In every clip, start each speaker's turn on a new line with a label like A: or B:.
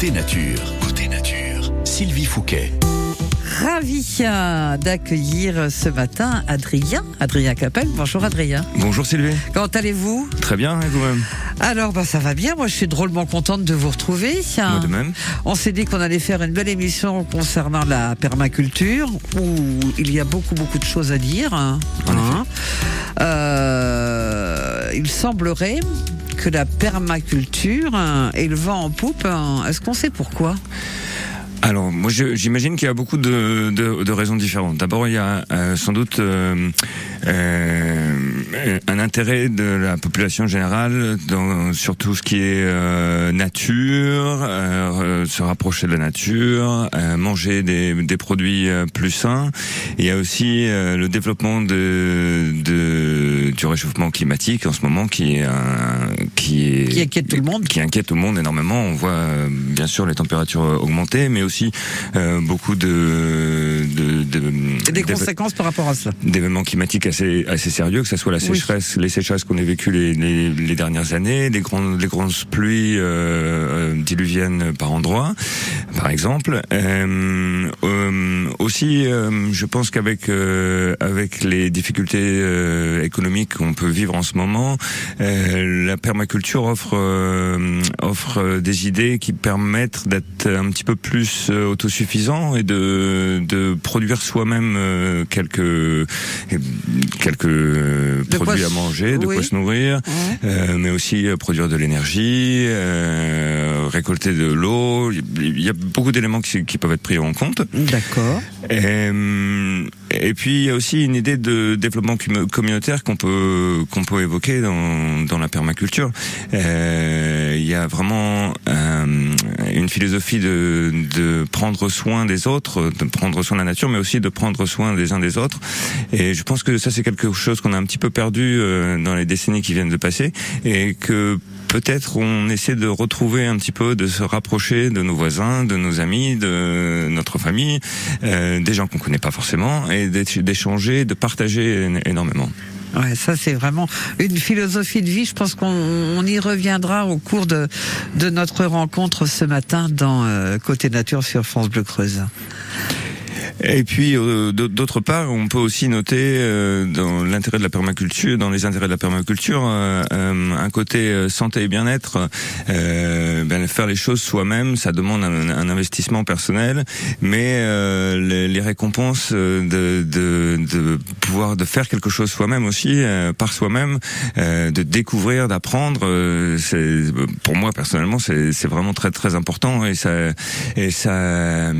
A: Côté nature. Côté nature. Sylvie Fouquet.
B: Ravi euh, d'accueillir ce matin Adrien, Adrien Capel. Bonjour Adrien.
C: Bonjour Sylvie.
B: Comment allez-vous?
C: Très bien, et vous-même?
B: Alors, bah, ça va bien. Moi, je suis drôlement contente de vous retrouver.
C: Moi de même.
B: On s'est dit qu'on allait faire une belle émission concernant la permaculture, où il y a beaucoup, beaucoup de choses à dire. hein.
C: En effet.
B: Hein. Euh, il semblerait que la permaculture hein, ait le vent en poupe. hein. Est-ce qu'on sait pourquoi?
C: Alors, moi, j'imagine qu'il y a beaucoup de raisons différentes. D'abord, il y a euh, sans doute euh, euh, un intérêt de la population générale dans, sur tout ce qui est euh, nature, euh, se rapprocher de la nature, euh, manger des, des produits euh, plus sains. Il y a aussi euh, le développement de, de- du réchauffement climatique en ce moment qui est un- qui est
B: Qui inquiète tout le monde.
C: qui inquiète tout le monde énormément. On voit euh, bien sûr les températures euh, augmenter, mais aussi euh, beaucoup de, de, de-
B: Des conséquences par rapport à cela
C: d'événements climatiques assez assez sérieux, que ce soit la
B: Oui.
C: sécheresse, les sécheresses qu'on a vécues les, les, les dernières années, les grandes les grosses pluies euh, euh, diluviennes par endroits, par exemple. Euh, euh, aussi, euh, je pense qu'avec euh, avec les difficultés économiques qu'on peut vivre en ce moment, la permaculture offre offre des idées qui permettent d'être un petit peu plus autosuffisant et de de produire soi-même quelques quelques
B: De quoi
C: produits
B: se-
C: à manger, de
B: oui.
C: quoi se nourrir,
B: Ouais.
C: euh, mais aussi euh, produire de l'énergie, euh, récolter de l'eau. Il y a beaucoup d'éléments qui, qui peuvent être pris en compte.
B: D'accord.
C: Et puis il y a aussi une idée de développement commu- communautaire qu'on peut qu'on peut évoquer dans, dans la permaculture. Euh, il y a vraiment euh, une philosophie de, de prendre soin des autres, de prendre soin de la nature, mais aussi de prendre soin des uns des autres. Et je pense que ça c'est quelque chose qu'on a un petit peu perdu euh, dans les décennies qui viennent de passer et que peut-être on essaie de retrouver un petit peu, de se rapprocher de nos voisins, de nos amis, de notre famille, euh, des gens qu'on connaît pas forcément, et d'éch- d'échanger, de partager énormément.
B: Ouais, ça c'est vraiment une philosophie de vie. Je pense qu'on on y reviendra au cours de, de notre rencontre ce matin dans euh, Côté Nature sur France Bleu Creuse.
C: Et puis euh, d'aut- d'autre part, on peut aussi noter euh, dans l'intérêt de la permaculture, dans les intérêts de la permaculture, euh, euh, un côté euh, santé et bien-être. Ben, faire les choses soi-même, ça demande un, un investissement personnel, mais les, les récompenses de, de, de pouvoir de faire quelque chose soi-même aussi, par soi-même, de découvrir, d'apprendre, pour moi personnellement, c'est vraiment très très important et ça et ça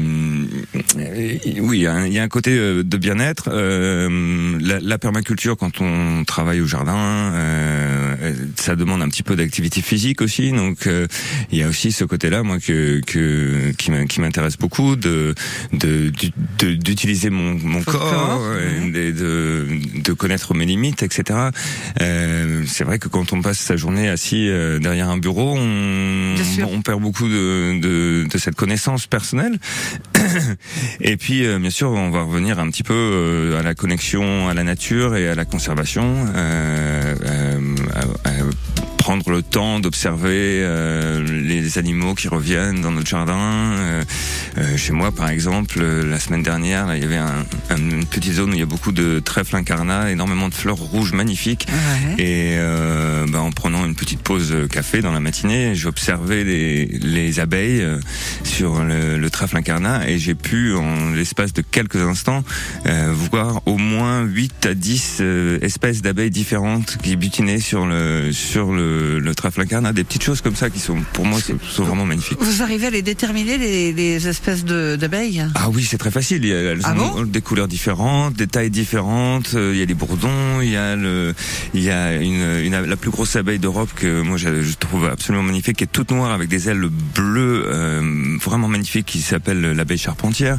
C: oui, il y a un- il y a un côté euh, de bien-être. Euh, la, la permaculture, quand on travaille au jardin, euh, euh, ça demande un petit peu d'activité physique aussi. Donc, euh, il y a aussi ce côté-là, moi, que, que qui m'in- qui m'intéresse beaucoup, de de- de- d'utiliser mon, mon corps,
B: corps,
C: et de de connaître mes limites, etc. Euh, c'est vrai que quand on passe sa journée assis derrière un bureau, on, on perd beaucoup de, de, de cette connaissance personnelle. Et puis, euh, bien sûr, on va revenir un petit peu euh, à la connexion à la nature et à la conservation. euh, prendre le temps d'observer euh, les animaux qui reviennent dans notre jardin. Euh, euh, chez moi, par exemple, euh, la semaine dernière, là, il y avait un, un- une petite zone où il y a beaucoup de trèfle incarnat, énormément de fleurs rouges magnifiques.
B: Ouais.
C: Et euh, bah, en prenant une petite pause café dans la matinée, j'observais les, les abeilles sur le, le trèfle incarnat et j'ai pu, en l'espace de quelques instants, euh, voir au moins 8 à 10 euh, espèces d'abeilles différentes qui butinaient sur le sur le, le trèfle incarnat. Des petites choses comme ça qui sont, pour moi, sont, vraiment magnifiques.
B: Vous arrivez à les déterminer, les, les espèces d'abeilles
C: Ah oui, c'est très facile. Il y a, elles
B: Ah
C: ont
B: bon?
C: des couleurs différentes, des tailles différentes. euh, Il y a les bourdons, il y a le, il y a une, une- la plus grosse abeille d'Europe que moi je, je trouve absolument magnifique, qui est toute noire avec des ailes bleues, euh, vraiment magnifiques, qui s'appelle l'abeille charpentière.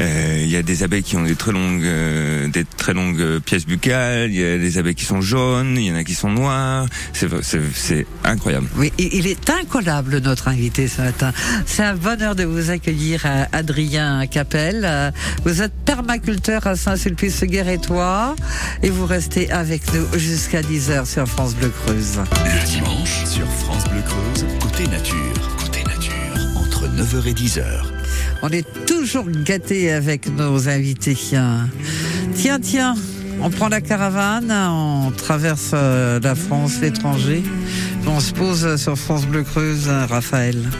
C: Euh, il y a des abeilles qui ont des très longues, euh, des très longues pièces buccales. Il y a des abeilles qui sont jaunes, il y en a qui sont noires. C'est, c'est, incroyable.
B: Oui, il est incollable notre invité ce matin. C'est un bonheur de vous accueillir, euh, Adrien Capel. Euh, Vous êtes permaculteur à Saint-Sulpice-Guérétois et vous restez avec nous jusqu'à 10h sur France Bleu Creuse.
A: Le dimanche, sur France Bleu Creuse, côté nature. Côté nature. Entre 9 9h et 10h.
B: On est toujours gâtés avec nos invités. Tiens, tiens, on prend la caravane, on traverse euh, la France, l'étranger. On se pose sur France Bleu Creuse, Raphaël.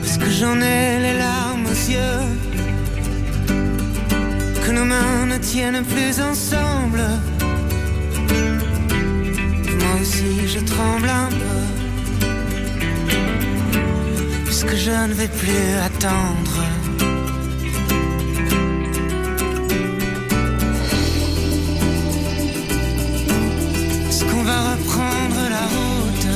D: Parce que j'en ai les larmes aux yeux, que nos mains ne tiennent plus ensemble. Moi aussi je tremble un peu, puisque je ne vais plus attendre. La route.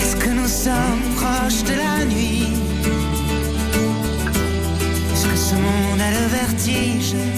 D: Est-ce que nous sommes proches de la nuit? Est-ce que ce monde a le vertige?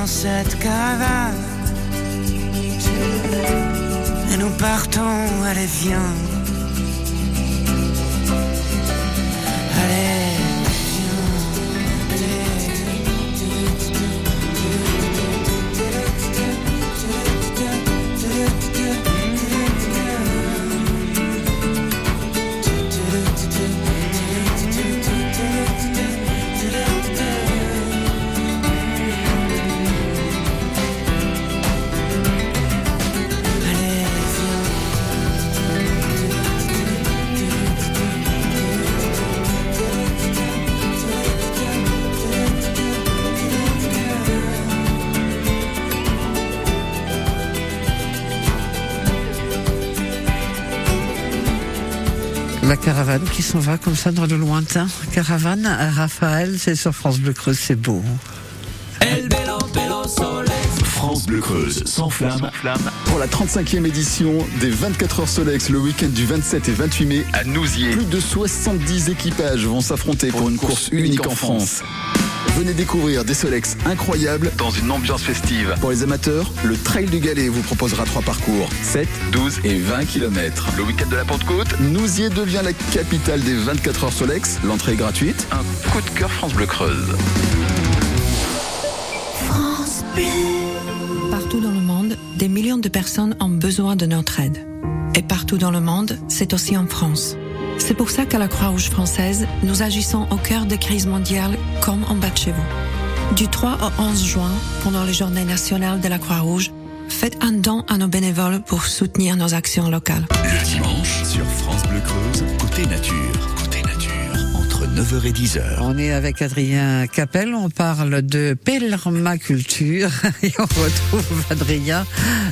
D: Dans cette caravane. Et nous partons, allez viens.
B: Qui s'en va comme ça dans le lointain. Caravane, Raphaël, c'est sur France Bleu Creuse, c'est beau.
A: France Bleu Creuse, sans flamme,
E: Pour la 35e édition des 24 heures Solex le week-end du 27 et 28 mai à Nousier. Plus de 70 équipages vont s'affronter pour une course unique en France. Venez découvrir des Solex incroyables dans une ambiance festive. Pour les amateurs, le Trail du Galet vous proposera trois parcours 7, 12 et 20 km. Le week-end de la Pentecôte, Nousier devient la capitale des 24 heures Solex. L'entrée est gratuite. Un coup de cœur France Bleu Creuse.
F: Partout dans le monde, des millions de personnes ont besoin de notre aide. Et partout dans le monde, c'est aussi en France. C'est pour ça qu'à la Croix-Rouge française, nous agissons au cœur des crises mondiales comme en bas de chez vous. Du 3 au 11 juin, pendant les journées nationales de la Croix-Rouge, faites un don à nos bénévoles pour soutenir nos actions locales.
A: 9h et 10h.
B: On est avec Adrien Capel, on parle de permaculture et on retrouve Adrien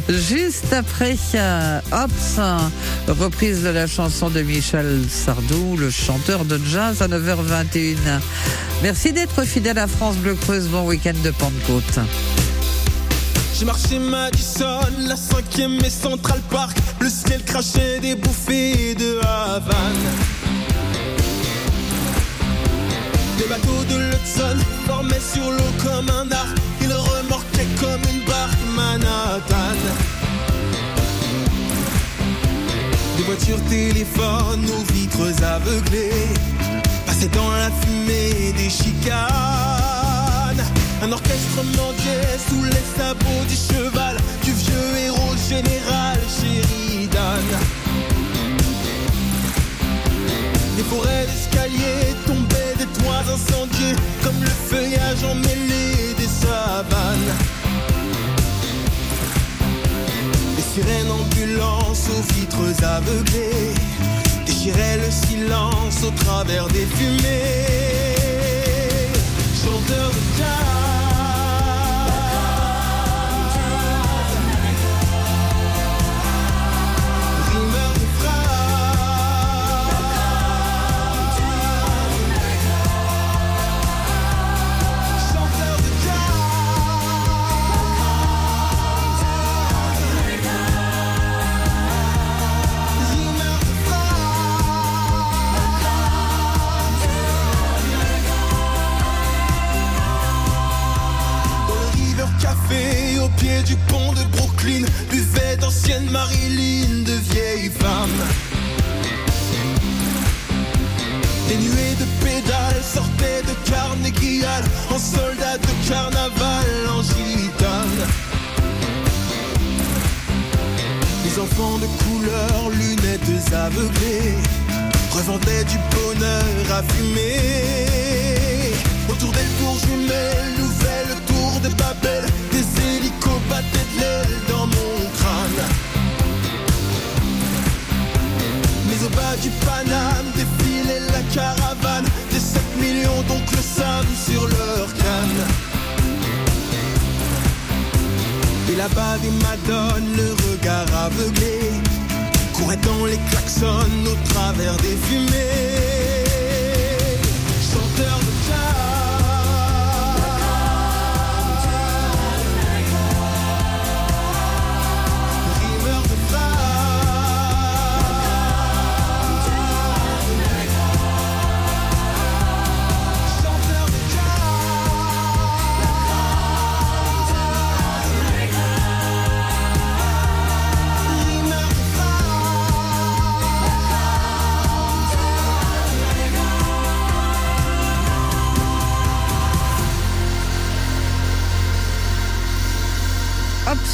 B: juste après euh, Hops, reprise de la chanson de Michel Sardou, le chanteur de jazz à 9h21. Merci d'être fidèle à France Bleu Creuse, bon week-end de Pentecôte.
G: J'ai marché Madison, la cinquième et Central Park. Le ciel crachait des bouffées de Havane. Des bateaux de l'Hudson formaient sur l'eau comme un arc. Ils remorquaient comme une barque Manhattan. voitures, téléphones, aux vitres aveuglées. Passer dans la fumée des chicanes. Un orchestre mendiait sous les sabots du cheval du vieux héros général Sheridan. Des forêts d'escaliers tombaient des toits comme le feuillage emmêlé des savanes. Les sirènes ambulances aux vitres aveuglées déchiraient le silence au travers des fumées. Chanteur de jazz. Marilyn, de vieilles femmes. Des nuées de pédales sortaient de Carnegie Hall, en soldats de carnaval, en gitane. Les enfants de couleur, lunettes aveuglées, revendaient du bonheur à fumer. Autour des tours jumelles, nouvelle tour de Babel, du Paname défilait la caravane des 7 millions d'oncles Sam sur leur canne. Et là-bas des madones, le regard aveuglé, couraient dans les klaxons au travers des fumées.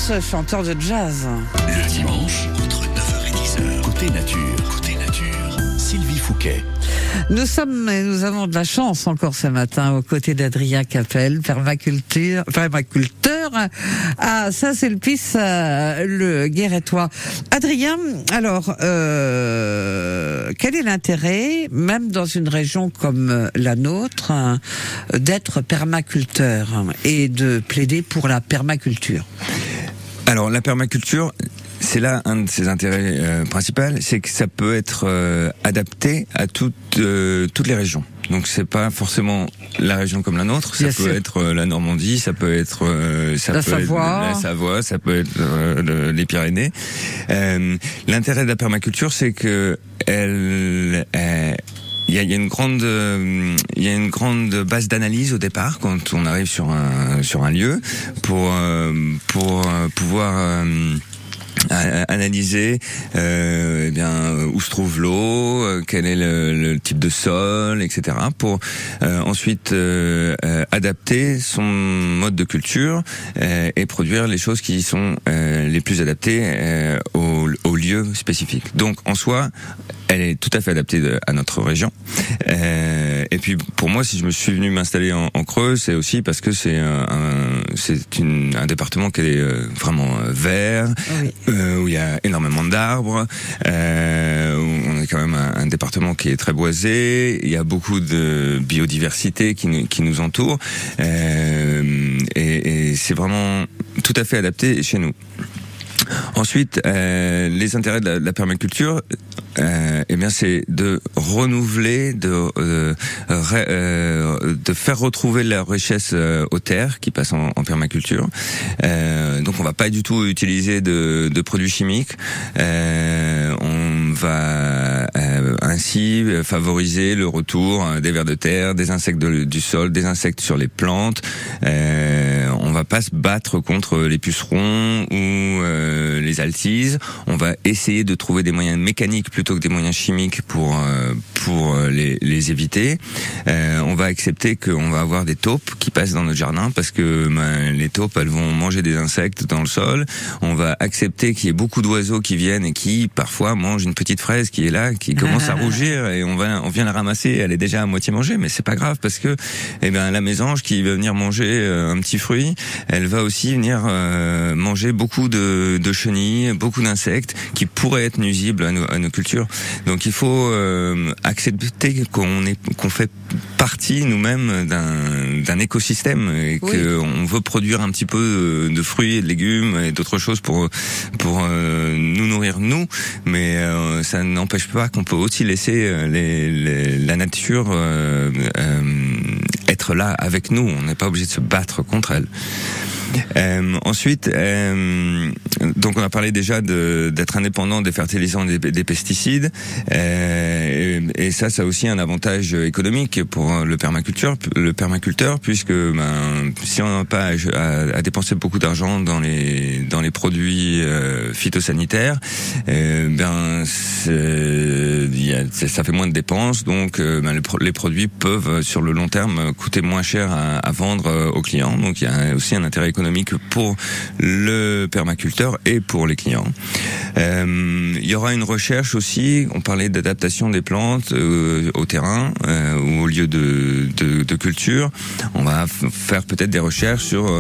G: Chanteur de jazz.
A: Le dimanche, entre 9h et 10h, côté nature, côté nature, Sylvie Fouquet.
B: Nous sommes et nous avons de la chance encore ce matin aux côtés d'Adrien Capel, permaculture, permaculteur à Saint-Sulpice, euh, le Guérétois. Adrien, alors, euh, quel est l'intérêt, même dans une région comme euh, la nôtre, d'être permaculteur et de plaider pour la permaculture?
C: Alors la permaculture, c'est là un de ses intérêts euh, principaux, c'est que ça peut être euh, adapté à toutes euh, toutes les régions. Donc c'est pas forcément la région comme la nôtre, ça
B: Bien
C: peut
B: sûr.
C: être euh, la Normandie, ça peut être euh, ça
B: La
C: peut
B: Savoie.
C: être la Savoie, ça peut être euh, le- les Pyrénées. Euh, L'intérêt de la permaculture, c'est que elle euh, il y a, une grande, euh, il y a une grande base d'analyse au départ quand on arrive sur un sur un lieu pour euh, pour euh, pouvoir analyser euh, eh bien où se trouve l'eau, euh, quel est le, le type de sol, etc. pour euh, ensuite euh, euh, adapter son mode de culture euh, et produire les choses qui sont les plus adaptées au, au lieu spécifique. Donc en soi, elle est tout à fait adaptée à notre région. Et puis pour moi, si je me suis venu m'installer en, en Creuse, c'est aussi parce que c'est un, c'est un département qui est vraiment vert. Euh, où il y a énormément d'arbres, euh, où on est quand même un, département qui est très boisé, il y a beaucoup de biodiversité qui nous, entoure, euh, et c'est vraiment tout à fait adapté chez nous. Ensuite, euh, les intérêts de la, permaculture, euh, eh bien, c'est de renouveler, de euh, ré- euh, de faire retrouver la richesse euh, aux terres qui passent en, en permaculture. Euh, donc, on va pas du tout utiliser de, de produits chimiques. On va ainsi favoriser le retour euh, des vers de terre, des insectes du sol, des insectes sur les plantes. On va pas se battre contre les pucerons ou euh, les les altise. On va essayer de trouver des moyens mécaniques plutôt que des moyens chimiques pour pour les, les éviter. on va accepter qu'on va avoir des taupes qui passent dans notre jardin parce que ben, les taupes elles vont manger des insectes dans le sol. On va accepter qu'il y ait beaucoup d'oiseaux qui viennent et qui parfois mangent une petite fraise qui est là, qui commence à rougir et on va on vient la ramasser. Elle est déjà à moitié mangée, mais c'est pas grave parce que eh ben la mésange qui va venir manger euh, un petit fruit, elle va aussi venir euh, manger beaucoup de, de chenilles, beaucoup d'insectes qui pourraient être nuisibles à nos, à nos cultures. Donc il faut euh, accepter qu'on est qu'on fait partie nous-mêmes d'un d'un écosystème et qu'on veut produire un petit peu de, fruits et de légumes et d'autres choses pour pour nous nourrir nous, mais ça n'empêche pas qu'on peut aussi laisser les, la nature être là avec nous. On n'est pas obligé de se battre contre elle. Euh, ensuite, euh, donc on a parlé déjà d'être indépendant des fertilisants, des, des pesticides, euh, et, ça, ça a aussi un avantage économique pour le permaculteur, le permaculteur, puisque ben, si on n'a pas à, à, dépenser beaucoup d'argent dans les dans les produits euh, phytosanitaires, euh, ben y a, ça fait moins de dépenses, donc euh, ben, les, produits peuvent sur le long terme coûter moins cher à, à vendre aux clients. Donc il y a aussi un intérêt économique pour le permaculteur et pour les clients. Euh, il y aura une recherche aussi, on parlait d'adaptation des plantes euh, au terrain euh, ou au lieu de, culture. On va faire peut-être des recherches sur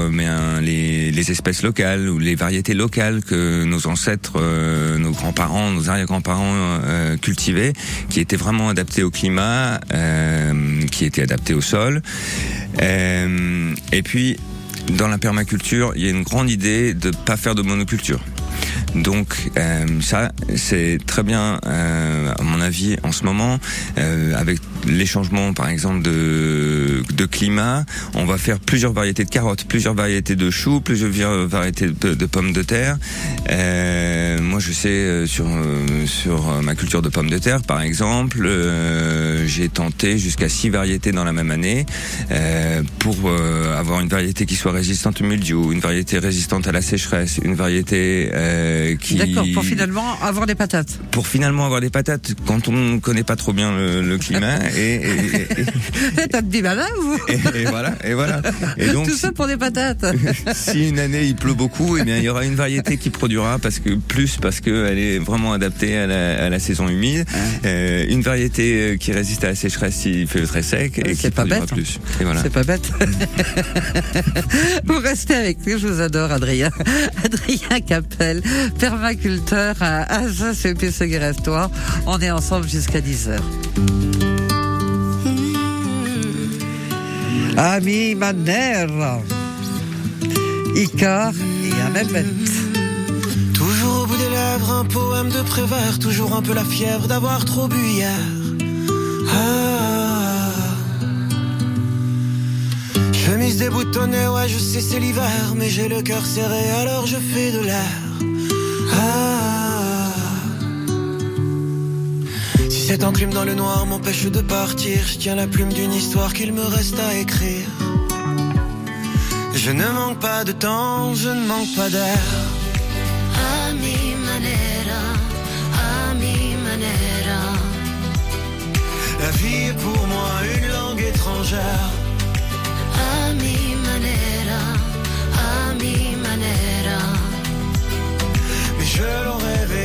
C: les, espèces locales ou les variétés locales que nos ancêtres, nos grands-parents, nos arrière-grands-parents cultivaient, qui étaient vraiment adaptées au climat, qui étaient adaptées au sol. et puis dans la permaculture, il y a une grande idée de pas faire de monoculture. Donc euh, ça, c'est très bien, euh, à mon avis, en ce moment, euh, avec les changements, par exemple, de, de climat, on va faire plusieurs variétés de carottes, plusieurs variétés de choux, plusieurs variétés de, pommes de terre. Euh, moi, je sais euh, sur euh, sur ma culture de pommes de terre, par exemple, j'ai tenté jusqu'à six variétés dans la même année pour avoir une variété qui soit résistante au mildiou, une variété résistante à la sécheresse, une variété qui
B: d'accord pour finalement avoir des patates.
C: Pour finalement avoir des patates, quand on ne connaît pas trop bien le, le climat et,
B: t'as des malin vous.
C: Et, voilà et voilà. Et
B: donc tout ça pour des patates.
C: si une année il pleut beaucoup et eh bien il y aura une variété qui produira parce que plus parce que elle est vraiment adaptée à la, à la saison humide. Euh, une variété euh, qui résiste à la sécheresse s'il fait très sec et qui
B: pas
C: bête,
B: plus. Et voilà. C'est pas bête. Vous restez avec nous je vous adore Adrien. Adrien Capel permaculteur à Azaz et on est ensemble jusqu'à 10h Ami Manera, Icar et Amelmet.
H: Toujours au bout des lèvres, un poème de Prévert, toujours un peu la fièvre d'avoir trop bu hier. Ah. Chemise déboutonnée, ouais, je sais, c'est l'hiver, mais j'ai le cœur serré, alors je fais de l'air. Ah. Cet enclume dans le noir m'empêche de partir. Je tiens la plume d'une histoire qu'il me reste à écrire. Je ne manque pas de temps, je ne manque pas d'air.
I: Ami manera, ami manera.
H: La vie est pour moi une langue étrangère.
I: Ami manera, ami manera.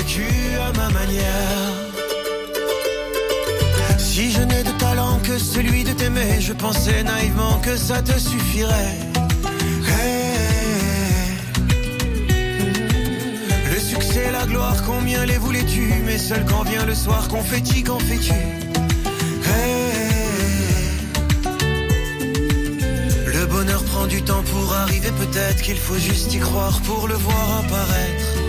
H: Vécu à ma manière. Si je n'ai de talent que celui de t'aimer, je pensais naïvement que ça te suffirait. Le succès, la gloire, combien les voulais-tu? Mais seul quand vient le soir, confetti, qu'en fais-tu? Le bonheur prend du temps pour arriver, peut-être qu'il faut juste y croire pour le voir apparaître.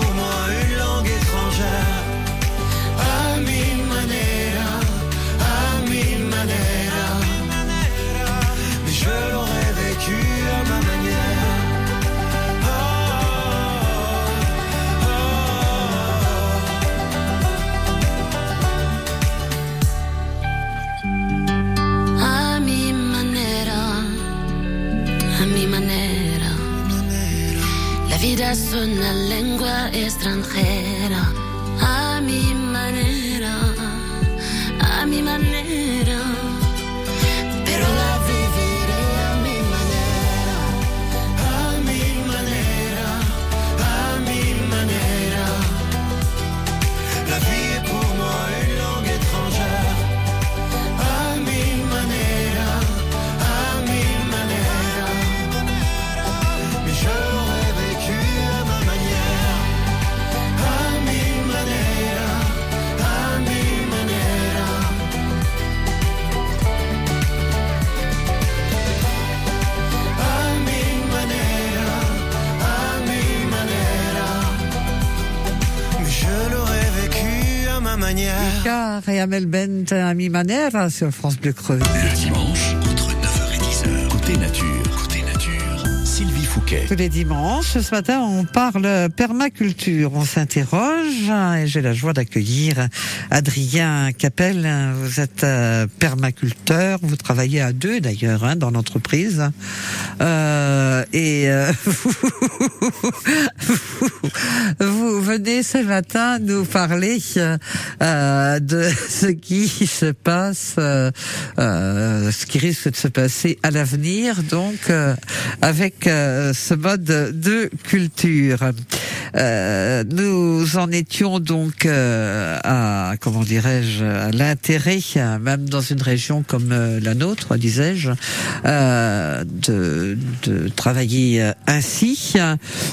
I: una lengua extranjera.
H: Manière.
B: Car et Amel Bent à mi manera sur France Bleu Creuse.
A: Le dimanche, entre 9h et 10h, côté nature, côté nature,
B: Tous les dimanches, ce matin, on parle permaculture. On s'interroge et j'ai la joie d'accueillir Adrien Capel. Vous êtes euh, permaculteur. Vous travaillez à deux d'ailleurs hein, dans l'entreprise. Euh, et euh, vous venez ce matin nous parler de ce qui se passe, ce qui risque de se passer à l'avenir, donc avec ce mode de culture. Euh, nous en étions donc euh, à, comment dirais-je, à l'intérêt, même dans une région comme euh, la nôtre, disais-je, euh, de, de travailler euh, ainsi.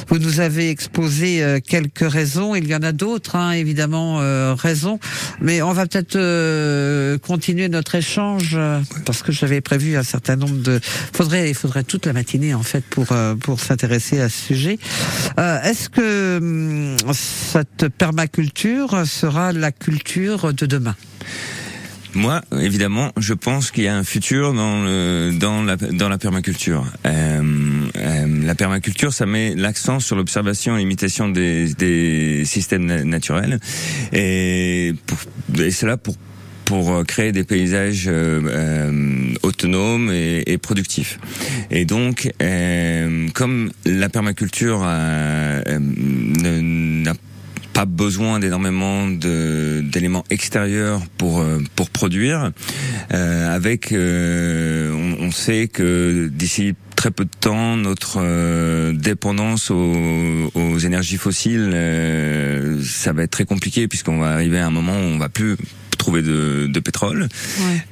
B: Vous nous avez exposé euh, quelques raisons. Il y en a d'autres, hein, évidemment, raisons. Mais on va peut-être continuer notre échange parce que j'avais prévu un certain nombre de. Faudrait, il faudrait toute la matinée en fait pour euh, s'intéresser à ce sujet. Euh, Est-ce que hum, cette permaculture sera la culture de demain?
C: Moi, évidemment, je pense qu'il y a un futur dans le dans la dans la permaculture. Euh, euh, la permaculture, ça met l'accent sur l'observation et l'imitation des des systèmes na- naturels, et cela pour pour euh, créer des paysages euh, euh, autonomes et, et productifs. Et donc, euh, comme la permaculture euh, n'a pas besoin d'énormément d'éléments extérieurs pour pour produire. Euh, avec, euh, on, on sait que d'ici très peu de temps, notre euh, dépendance aux, aux énergies fossiles, ça va être très compliqué puisqu'on va arriver à un moment où on va plus trouver de, de pétrole.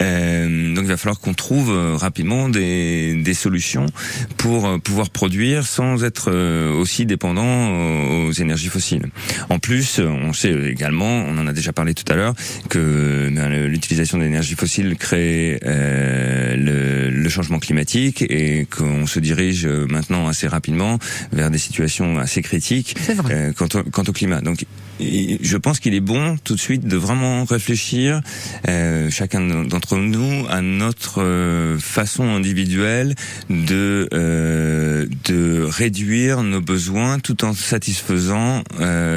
C: Euh, donc il va falloir qu'on trouve euh, rapidement des, des solutions pour euh, pouvoir produire sans être euh, aussi dépendant aux, énergies fossiles. En plus, on sait également, on en a déjà parlé tout à l'heure, que ben, l'utilisation d'énergie fossile crée euh, le, le changement climatique et qu'on se dirige maintenant assez rapidement vers des situations assez critiques euh, quant, au, quant au climat. Donc je pense qu'il est bon tout de suite de vraiment réfléchir euh, chacun d'entre nous à notre euh, façon individuelle de euh, de réduire nos besoins tout en satisfaisant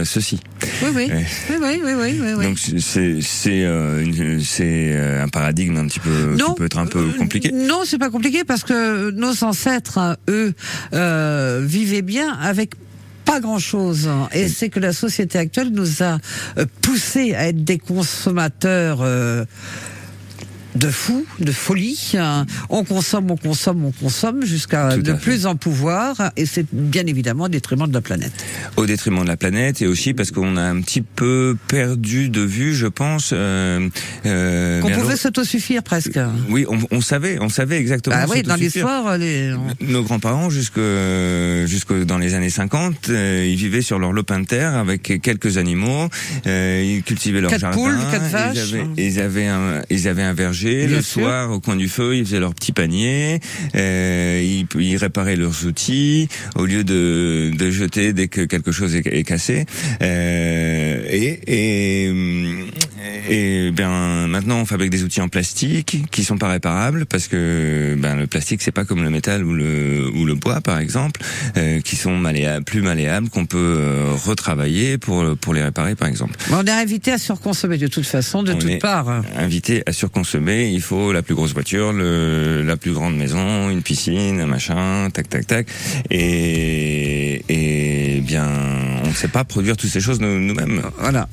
C: ceci.
B: Oui, oui, oui, oui, oui, oui.
C: Donc c'est c'est c'est un paradigme un petit peu qui peut être un peu compliqué.
B: Non, c'est pas compliqué parce que nos ancêtres, eux, vivaient bien avec pas grand chose. Et c'est que la société actuelle nous a euh, poussé à être des consommateurs. euh, de fou, de folie. Euh, On consomme, on consomme, on consomme jusqu'à de
C: fait.
B: plus en pouvoir. Et c'est bien évidemment au détriment de la planète.
C: au détriment de la planète et aussi parce qu'on a un petit peu perdu de vue, je pense. Euh, euh,
B: Qu'on pouvait s'autosuffire presque.
C: Oui, on, on savait, on savait exactement.
B: Ah oui, dans l'histoire, les...
C: Nos grands-parents, jusque jusque dans les années 50, euh, ils vivaient sur leur lopin de terre avec quelques animaux. euh, ils cultivaient leur
B: Quatre
C: jardin.
B: poules, quatre
C: ils
B: vaches.
C: avaient- Ils avaient, un, ils avaient un verger.
B: Bien
C: le
B: sûr.
C: soir, au coin du feu, ils faisaient leur petit panier. Euh, ils, ils réparaient leurs outils au lieu de, de jeter dès que quelque chose est, est cassé. Euh, et, et, Et bien maintenant on fabrique des outils en plastique qui sont pas réparables parce que ben le plastique c'est pas comme le métal ou le ou le bois par exemple euh, qui sont malléables, plus malléables qu'on peut euh, retravailler pour pour les réparer par exemple.
B: On est invité à surconsommer de toute façon, de
C: On
B: toutes parts.
C: Invité à surconsommer, il faut la plus grosse voiture, le, la plus grande maison, une piscine, un machin, tac tac tac. Et, et bien, on ne sait pas produire toutes ces choses nous- nous-mêmes.
B: Voilà.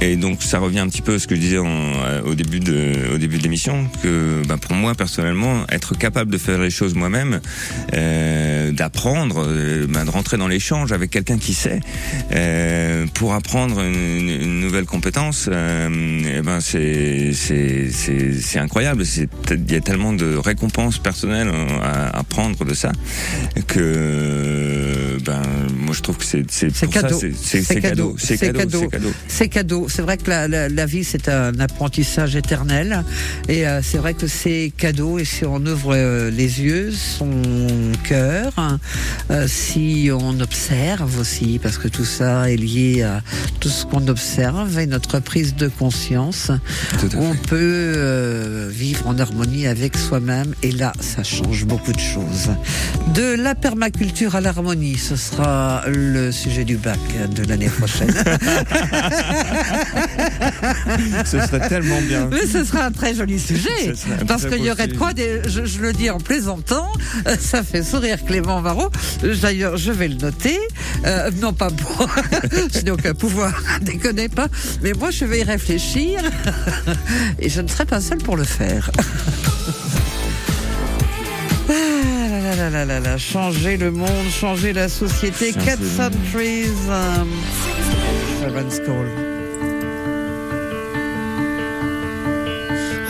C: Et donc ça revient un petit peu à ce que je disais en- euh, au début de au début de l'émission que ben, pour moi personnellement être capable de faire les choses moi-même, euh, d'apprendre, euh, ben, de rentrer dans l'échange avec quelqu'un qui sait euh, pour apprendre une, une nouvelle compétence, euh, eh ben c'est c'est incroyable. Il y a tellement de récompenses personnelles à, à prendre de ça que ben moi je trouve que c'est c'est
B: cadeau.
C: c'est- cadeau, c'est cadeau, c'est cadeau.
B: C'est cadeau. C'est vrai que la, la- la vie, c'est un apprentissage éternel. Et euh, c'est vrai que c'est cadeau. Et si on ouvre euh, les yeux, son cœur, euh, si on observe aussi, parce que tout ça est lié à tout ce qu'on observe et notre prise de conscience, on
C: fait.
B: peut euh, vivre en harmonie avec soi-même. Et là, ça change beaucoup de choses. De la permaculture à l'harmonie, ce sera le sujet du bac de l'année prochaine.
C: Ce serait tellement bien.
B: Mais ce sera un très joli sujet, parce qu'il y aurait de quoi, des- je, je le dis en plaisantant, euh, ça fait sourire Clément Varro. D'ailleurs, je vais le noter, Euh, non pas pour, je n'ai aucun pouvoir, déconnez pas, mais moi je vais y réfléchir, et je ne serai pas seule pour le faire. Ah là là là là là là, changer le monde, changer la société, Cat Centuries, um.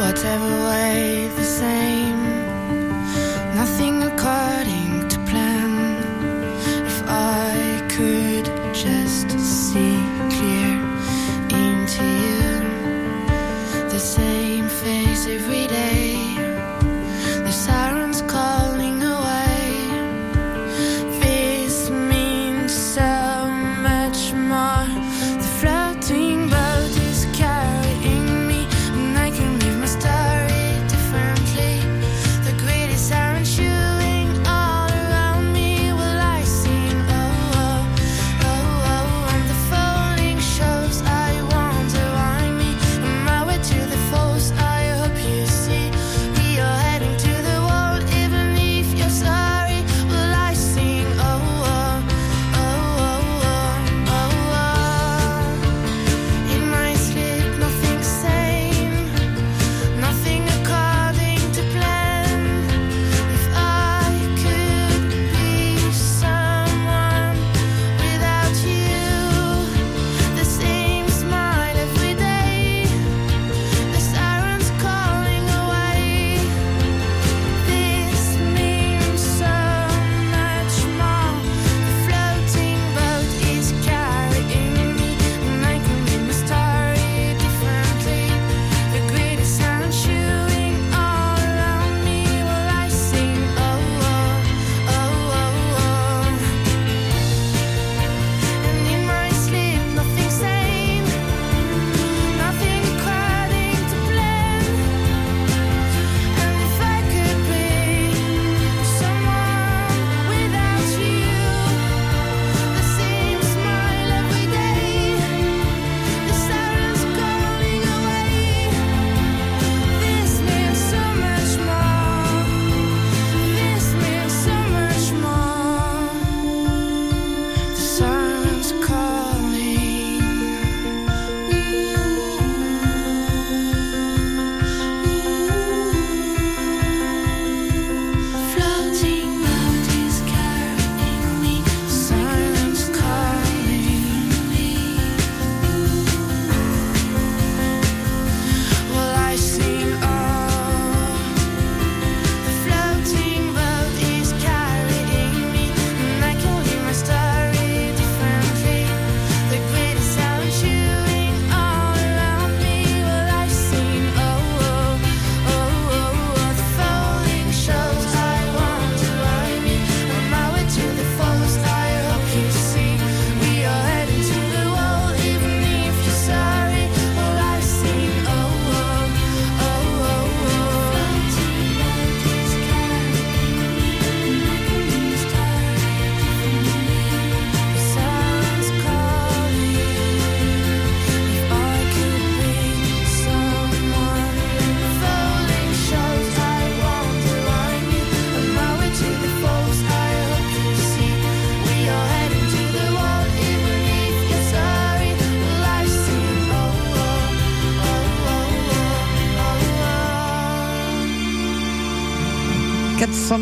J: Whatever way the same, nothing according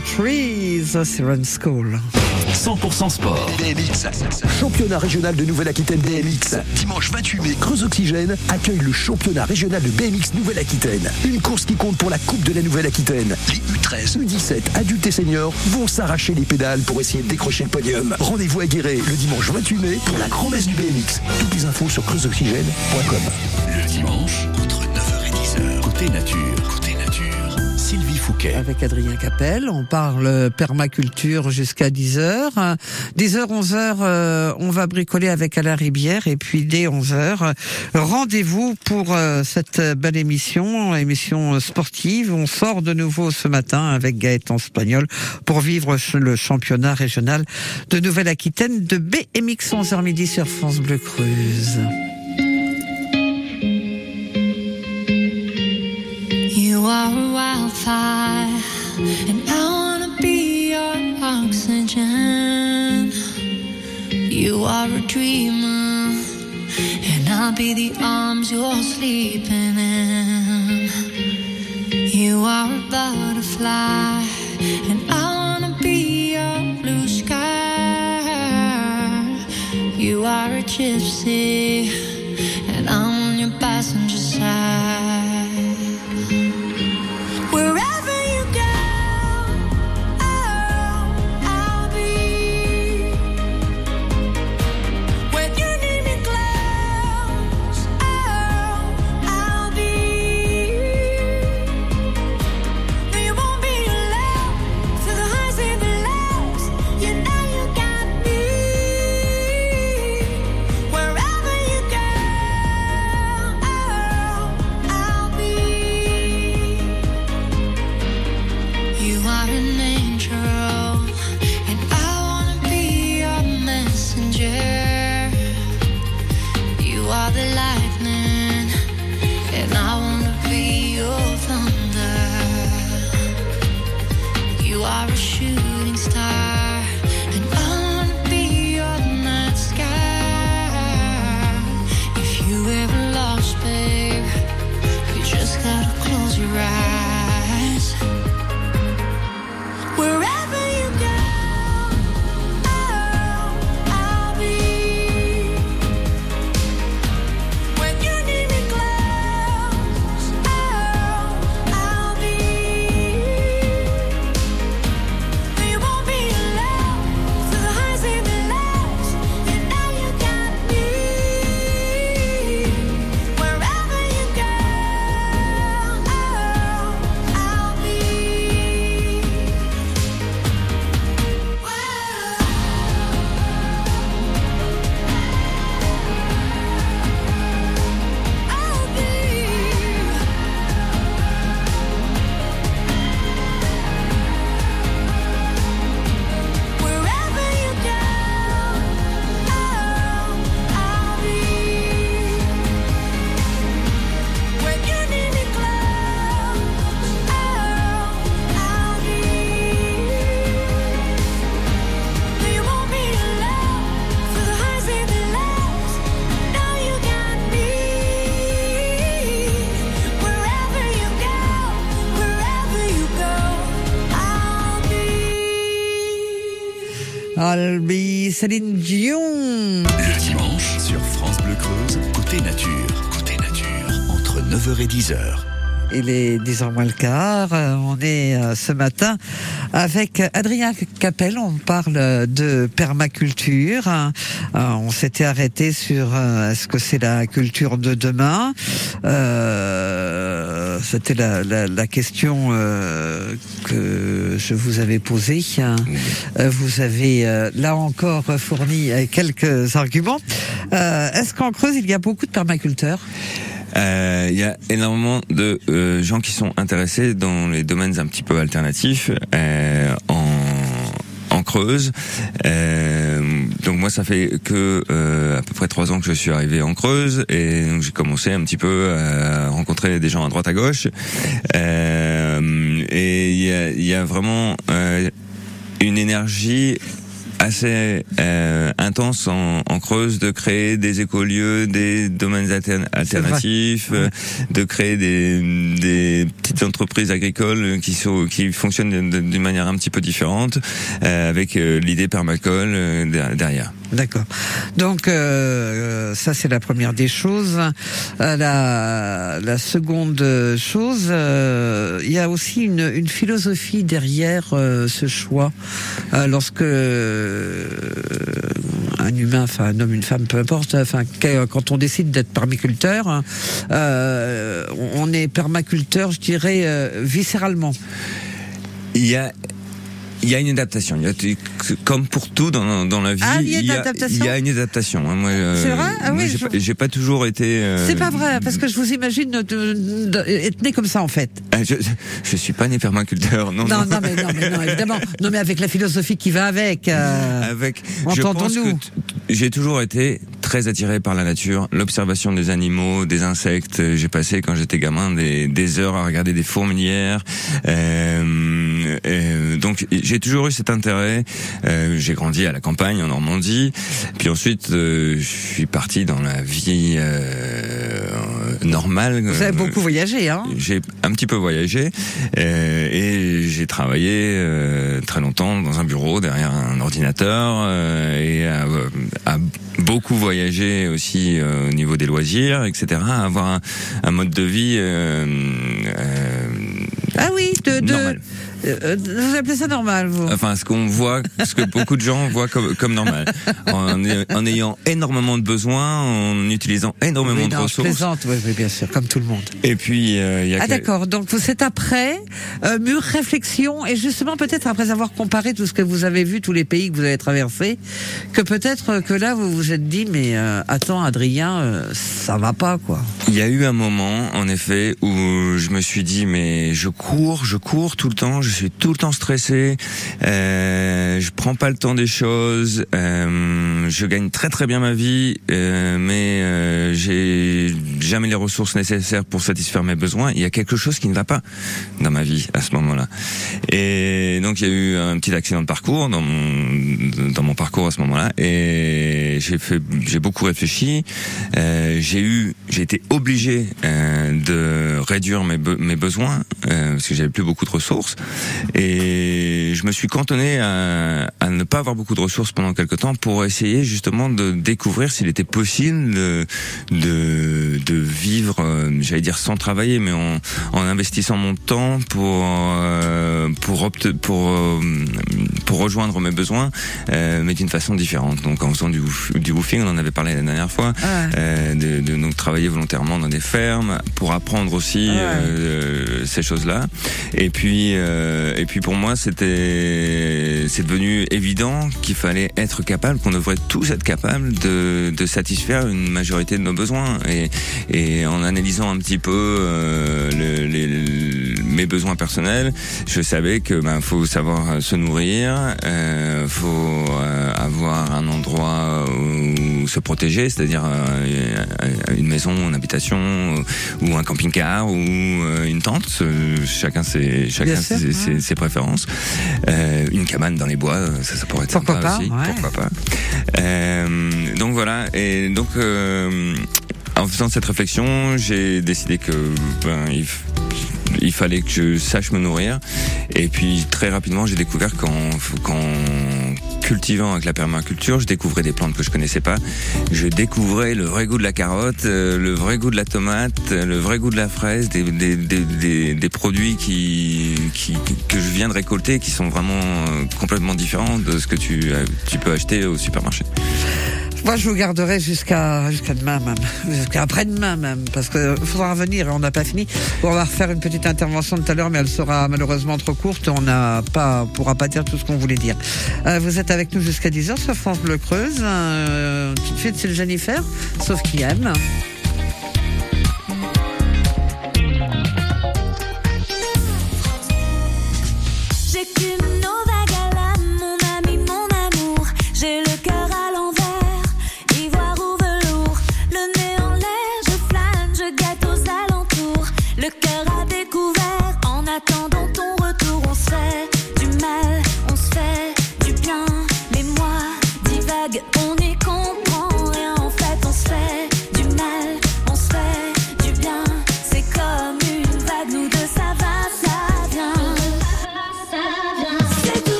B: Trees, Siren School.
A: 100% sport.
K: BMX. Championnat régional de Nouvelle-Aquitaine BMX. Dimanche 28 mai, Creuse Oxygène accueille le championnat régional de BMX Nouvelle-Aquitaine. Une course qui compte pour la Coupe de la Nouvelle-Aquitaine. Les U13, U17, adultes et seniors vont s'arracher les pédales pour essayer de décrocher le podium. Rendez-vous à Guéret le dimanche 28 mai pour la grand-messe du BMX. Toutes les infos sur creuseoxygène.com.
A: Le dimanche, entre 9h et 10h. Côté nature. Côté nature.
B: Avec Adrien Capel, on parle permaculture jusqu'à 10h. 10h, 11h, on va bricoler avec Alain Ribière et puis dès 11h, rendez-vous pour euh, cette belle émission, émission sportive. On sort de nouveau ce matin avec Gaëtan Spagnol pour vivre le championnat régional de Nouvelle-Aquitaine de BMX 11h midi sur France Bleu Creuse.
I: Be the arms you're sleeping in. You are a butterfly, and I wanna be your blue sky. You are a gypsy,
A: Le dimanche, sur France Bleu Creuse, côté nature. Côté nature, entre 9h et 10h.
B: Il est 10h moins le quart. Euh, On est euh, ce matin avec Adrien Capel. On parle de permaculture. Euh, On s'était arrêté sur est-ce que c'est la culture de demain? Euh, C'était la, la, la question que je vous avais posée. Vous avez là encore fourni quelques arguments. Est-ce qu'en Creuse il y a beaucoup de permaculteurs?
C: Il y a énormément de euh, gens qui sont intéressés dans les domaines un petit peu alternatifs euh, en en Creuse. Euh, donc moi, ça fait que euh, à peu près trois ans que je suis arrivé en Creuse et donc j'ai commencé un petit peu à rencontrer des gens à droite à gauche. Euh, et il y a, y a vraiment euh, une énergie assez euh, intense en, en, Creuse de créer des écolieux, des domaines alter alternatifs, euh, de créer des, des, petites entreprises agricoles qui sont qui fonctionnent d'une manière un petit peu différente, euh, avec l'idée permacole derrière.
B: D'accord. Donc ça c'est la première des choses. La, la seconde chose, il y a aussi une, une philosophie derrière ce choix. Lorsque un humain, enfin un homme, une femme, peu importe, enfin quand on décide d'être permaculteur, hein, on est permaculteur, je dirais viscéralement.
C: Il y a il y a une adaptation. Il y a, comme pour tout dans, dans la vie,
B: ah, il, y a
C: il, y a,
B: il,
C: y a, une adaptation. Moi,
B: C'est vrai ah, oui,
C: j'ai je... pas, pas toujours été.
B: Euh... C'est pas vrai, parce que je vous imagine de, de, de, être né comme ça en fait.
C: Ah, je, je suis pas né permaculteur, non.
B: Non, non, non mais, non, mais non, évidemment. Non, mais avec la philosophie qui va avec. Euh,
C: avec.
B: Entendons-nous.
C: J'ai toujours été très attiré par la nature, l'observation des animaux, des insectes. J'ai passé quand j'étais gamin des, des, heures à regarder des fourmilières. Euh, euh, donc j'ai toujours eu cet intérêt. Euh, j'ai grandi à la campagne en Normandie, puis ensuite euh, je suis parti dans la vie euh, normale.
B: Vous avez beaucoup voyagé, hein
C: J'ai un petit peu voyagé euh, et j'ai travaillé euh, très longtemps dans un bureau derrière un ordinateur et à, à, beaucoup voyagé aussi au niveau des loisirs, etc. À avoir un, un mode de vie
B: ah oui, de, de
C: normal.
B: Euh, vous appelez ça normal, vous
C: Enfin, ce qu'on voit, ce que beaucoup de gens voient comme, comme normal, en, en, ayant énormément de besoins, en utilisant énormément
B: oui,
C: de
B: non,
C: ressources.
B: Je plaisante, oui, oui, bien sûr, comme tout le monde.
C: Et puis, euh, il y a
B: ah
C: que...
B: d'accord. Donc c'est après euh, mûre réflexion et justement peut-être après avoir comparé tout ce que vous avez vu, tous les pays que vous avez traversés, que peut-être que là vous vous êtes dit mais euh, attends Adrien, ça va pas quoi.
C: Il y a eu un moment, en effet, où je me suis dit mais je cours, je cours tout le temps, je suis tout le temps stressé, euh, je prends pas le temps des choses, euh, je gagne très très bien ma vie, euh, mais euh, j'ai jamais les ressources nécessaires pour satisfaire mes besoins. Il y a quelque chose qui ne va pas dans ma vie à ce moment-là. Et donc il y a eu un petit accident de parcours dans mon dans mon parcours à ce moment-là, et j'ai fait j'ai beaucoup réfléchi. Euh, j'ai eu j'ai été obligé euh, de réduire mes, mes besoins parce que j'avais plus beaucoup de ressources et je me suis cantonné à, à, ne pas avoir beaucoup de ressources pendant quelque temps pour essayer justement de découvrir s'il était possible de, de, de vivre, euh, j'allais dire sans travailler, mais en, en, investissant mon temps pour euh, pour pour euh, pour rejoindre mes besoins, mais d'une façon différente. Donc en faisant du du woofing, on en avait parlé la dernière fois,
B: ouais.
C: de, de donc travailler volontairement dans des fermes pour apprendre aussi
B: ouais.
C: euh, ces choses-là. Et puis, euh, et puis pour moi, c'était, c'est devenu évident qu'il fallait être capable, qu'on devrait tous être capable de, de satisfaire une majorité de nos besoins. Et, et en analysant un petit peu euh, le, les, mes besoins personnels, je savais que ben faut savoir se nourrir, euh, faut euh, avoir un endroit où se protéger, c'est-à-dire euh, une maison, une habitation ou un camping-car ou une tente. Chacun ses chacun
B: sûr,
C: ses,
B: ouais.
C: ses, ses, préférences. Euh, une cabane dans les bois, ça, ça pourrait être
B: Pourquoi
C: sympa
B: pas,
C: aussi.
B: ouais.
C: Pourquoi pas. Euh, donc voilà. Et donc euh, en faisant cette réflexion, j'ai décidé que ben, il, il, fallait que je sache me nourrir. Et puis très rapidement, j'ai découvert qu'en, qu'en cultivant avec la permaculture, je découvrais des plantes que je connaissais pas. Je découvrais le vrai goût de la carotte, euh, le vrai goût de la tomate, le vrai goût de la fraise, des, produits qui, qui, que je viens de récolter qui sont vraiment euh, complètement différents de ce que tu, tu peux acheter au supermarché.
B: Moi, je vous garderai jusqu'à demain même, jusqu'à après-demain même, parce que faudra revenir. On n'a pas fini. On va refaire une petite intervention tout à l'heure, mais elle sera malheureusement trop courte. On n'a pas pourra pas dire tout ce qu'on voulait dire. Euh, vous êtes avec nous jusqu'à 10 h sur France Bleu Creuse. Euh, fille de Sylvain Jennifer, sauf qui aime.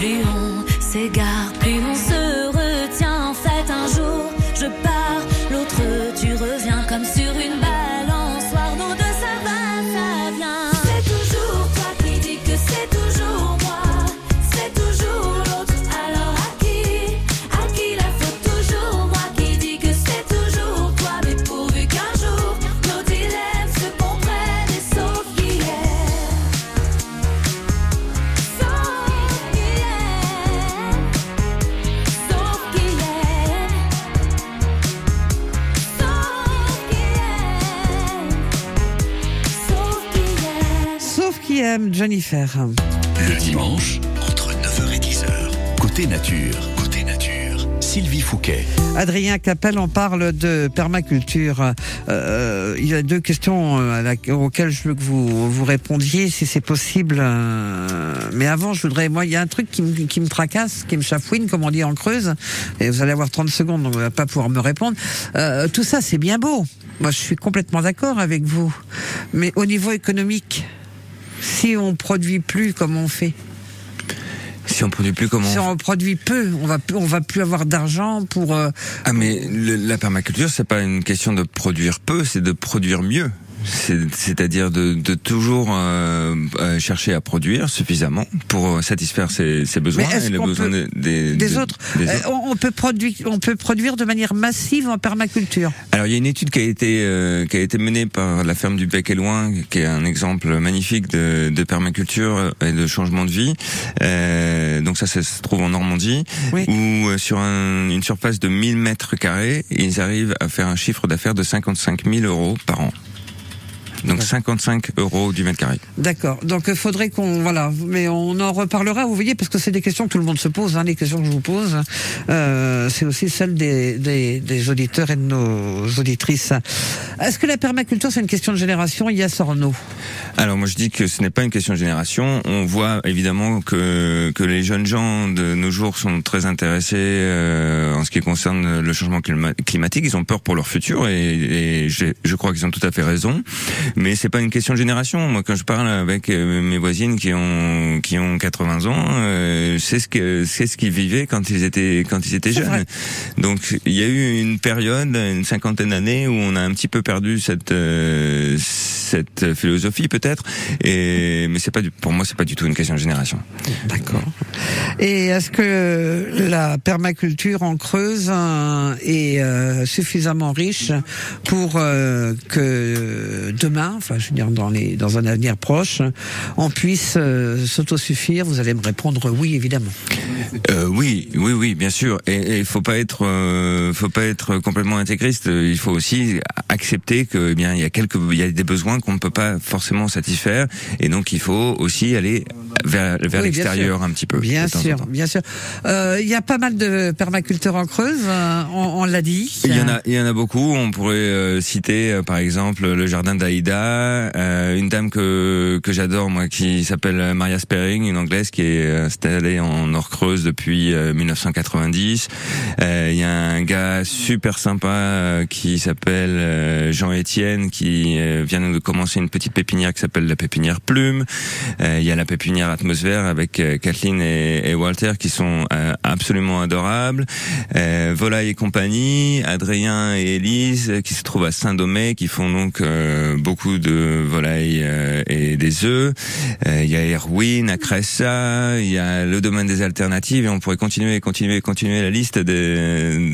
I: Plus on s'égare,
B: Jennifer.
A: Le dimanche, entre 9h et 10h. Côté nature, côté nature, Sylvie Fouquet.
B: Adrien Capel, on parle de permaculture. Euh, il y a deux questions euh, à la- auxquelles je veux que vous, vous répondiez, si c'est possible. euh, Mais avant, je voudrais, moi, il y a un truc qui me, qui me tracasse, qui me chafouine, comme on dit en creuse. Et vous allez avoir 30 secondes, donc vous n'allez pas pouvoir me répondre. Euh, tout ça, c'est bien beau. Moi, je suis complètement d'accord avec vous. Mais au niveau économique, si on produit plus comme on fait,
C: Si on produit plus comment
B: si on produit peu, on va plus, on va plus avoir d'argent pour. euh,
C: Ah mais le- la permaculture c'est pas une question de produire peu, c'est de produire mieux. C'est- C'est-à-dire de, de toujours euh, euh, chercher à produire suffisamment pour satisfaire ses, ses besoins et les besoins
B: peut-
C: des, des,
B: autres.
C: des
B: Euh,
C: autres.
B: on, on peut produire, on peut produire de manière massive en permaculture.
C: Alors il y a une étude qui a été euh, qui a été menée par la ferme du Bec et Loin, qui est un exemple magnifique de, de permaculture et de changement de vie. Euh, donc ça, ça se trouve en Normandie,
B: Oui.
C: où euh, sur un- une surface de 1000 mètres carrés, ils arrivent à faire un chiffre d'affaires de 55 000 euros par an. Donc 55 euros du mètre carré.
B: D'accord. Donc il faudrait qu'on voilà, mais on en reparlera. Vous voyez, parce que c'est des questions que tout le monde se pose. Hein, les questions que je vous pose, euh, c'est aussi celles des, des, des auditeurs et de nos auditrices. Est-ce que la permaculture c'est une question de génération Yes or no?
C: Alors moi je dis que ce n'est pas une question de génération. On voit évidemment que que les jeunes gens de nos jours sont très intéressés euh, en ce qui concerne le changement clima- climatique. Ils ont peur pour leur futur et, et je, je crois qu'ils ont tout à fait raison. Mais c'est pas une question de génération. Moi quand je parle avec euh, mes voisines qui ont qui ont 80 ans, euh, c'est ce que c'est ce qu'ils vivaient quand ils étaient quand ils étaient jeunes.
B: vrai.
C: Donc il y a eu une période, une cinquantaine d'années où on a un petit peu perdu cette euh, cette philosophie peut-être. Et mais c'est pas du, pour moi c'est pas du tout une question de génération.
B: D'accord. Et est-ce que la permaculture en Creuse euh, est euh, suffisamment riche pour euh, que demain, enfin je veux dire dans les dans un avenir proche, on puisse euh, s'autosuffire Vous allez me répondre oui évidemment.
C: Euh, oui, oui, oui, bien sûr. Et il faut pas être, euh, faut pas être complètement intégriste. Il faut aussi accepter que, eh bien, il y a quelques, il y a des besoins qu'on ne peut pas forcément satisfaire, et donc il faut aussi aller vers, vers
B: Oui,
C: l'extérieur un petit peu.
B: Bien sûr, bien sûr. Euh, Il y a pas mal de permaculteurs en Creuse, euh, on, on l'a dit.
C: Il y en a, il y en a beaucoup. On pourrait euh, citer, euh, par exemple, le jardin d'Aïda, euh, une dame que que j'adore moi, qui s'appelle Maria Sperring, une anglaise qui est installée en Nord-Creuse depuis euh, 1990. Euh, Il y a un gars super sympa euh, qui s'appelle euh, Jean Étienne, qui vient de commencer une petite pépinière qui s'appelle la pépinière Plume. Euh, Il y a la pépinière Atmosphère avec euh, Kathleen et, Walter qui sont euh, absolument adorables. Euh, Volaille et compagnie, Adrien et Élise euh, qui se trouvent à Saint-Domé, qui font donc beaucoup de volailles et des œufs. Il y a Erwin à il y a le domaine des alternatives et on pourrait continuer, continuer, continuer la liste de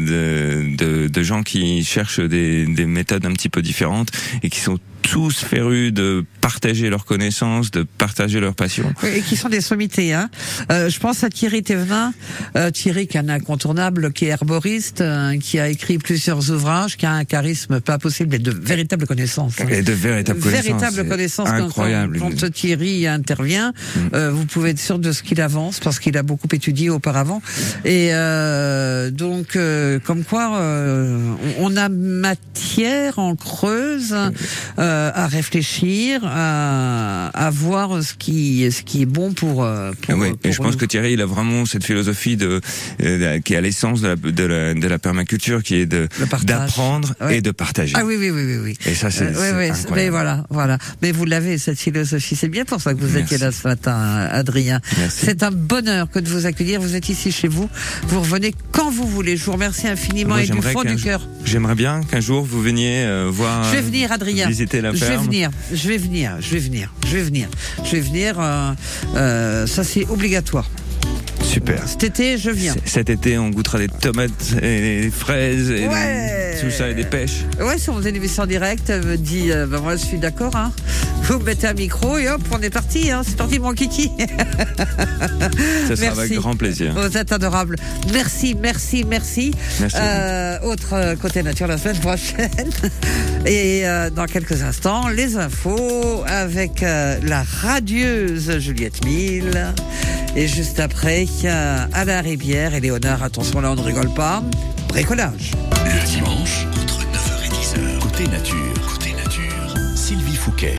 C: gens qui cherchent des, des méthodes un petit peu différentes et qui sont tous férus de partager leurs connaissances, de partager leur passion.
B: Oui, Et qui sont des sommités. Hein. Euh, je pense à Thierry Thévenin, euh, Thierry qui est un incontournable, qui est herboriste, euh, qui a écrit plusieurs ouvrages, qui a un charisme pas possible et de véritables connaissances.
C: Et de véritables connaissances.
B: Véritables connaissances.
C: Incroyable.
B: Quand, quand Thierry intervient, euh, vous pouvez être sûr de ce qu'il avance parce qu'il a beaucoup étudié auparavant. Et euh, donc, euh, comme quoi, euh, on on a matière en creuse euh, à réfléchir, à, à voir ce qui, ce qui est bon pour. euh, pour
C: Ah oui,
B: pour
C: et je pense que Thierry, il a vraiment cette philosophie de, euh, qui est à l'essence de la, de, la, de la permaculture, qui est de d'apprendre
B: Ouais.
C: et de partager.
B: Ah oui, oui, oui, oui, oui.
C: Et ça, c'est
B: Euh,
C: incroyable.
B: mais voilà, voilà. Mais vous l'avez cette philosophie. C'est bien pour ça que vous
C: Merci.
B: étiez là ce matin, Adrien. C'est un bonheur que de vous accueillir. Vous êtes ici chez vous. Vous revenez quand vous voulez. Je vous remercie infiniment
C: Moi,
B: et du fond du cœur.
C: J'aimerais bien qu'un jour vous veniez euh, voir.
B: Je vais venir, Adrien.
C: Visiter la
B: je vais venir. Je vais venir. Je vais venir. Je vais venir. Je vais venir. euh, euh, ça, c'est obligatoire.
C: Super.
B: Cet été, je viens.
C: C- Cet été, on goûtera des tomates et des fraises et
B: Ouais.
C: des, tout ça et des pêches.
B: Ouais, si on faisait une émission en direct, me dit, euh, ben moi je suis d'accord, hein. Vous mettez un micro et hop, on est parti, hein. C'est parti, mon kiki.
C: Ça sera
B: Merci.
C: avec grand plaisir.
B: Vous êtes adorable. Merci, merci, merci.
C: Merci.
B: Euh, autre euh, côté nature la semaine prochaine. Et euh, dans quelques instants, les infos avec euh, la radieuse Juliette Mille. Et juste après, euh, Alain Rivière et Léonard. Attention, là, on ne rigole pas. Bricolage.
A: Le dimanche, entre 9h et 10h, côté nature, côté nature, Sylvie Fouquet.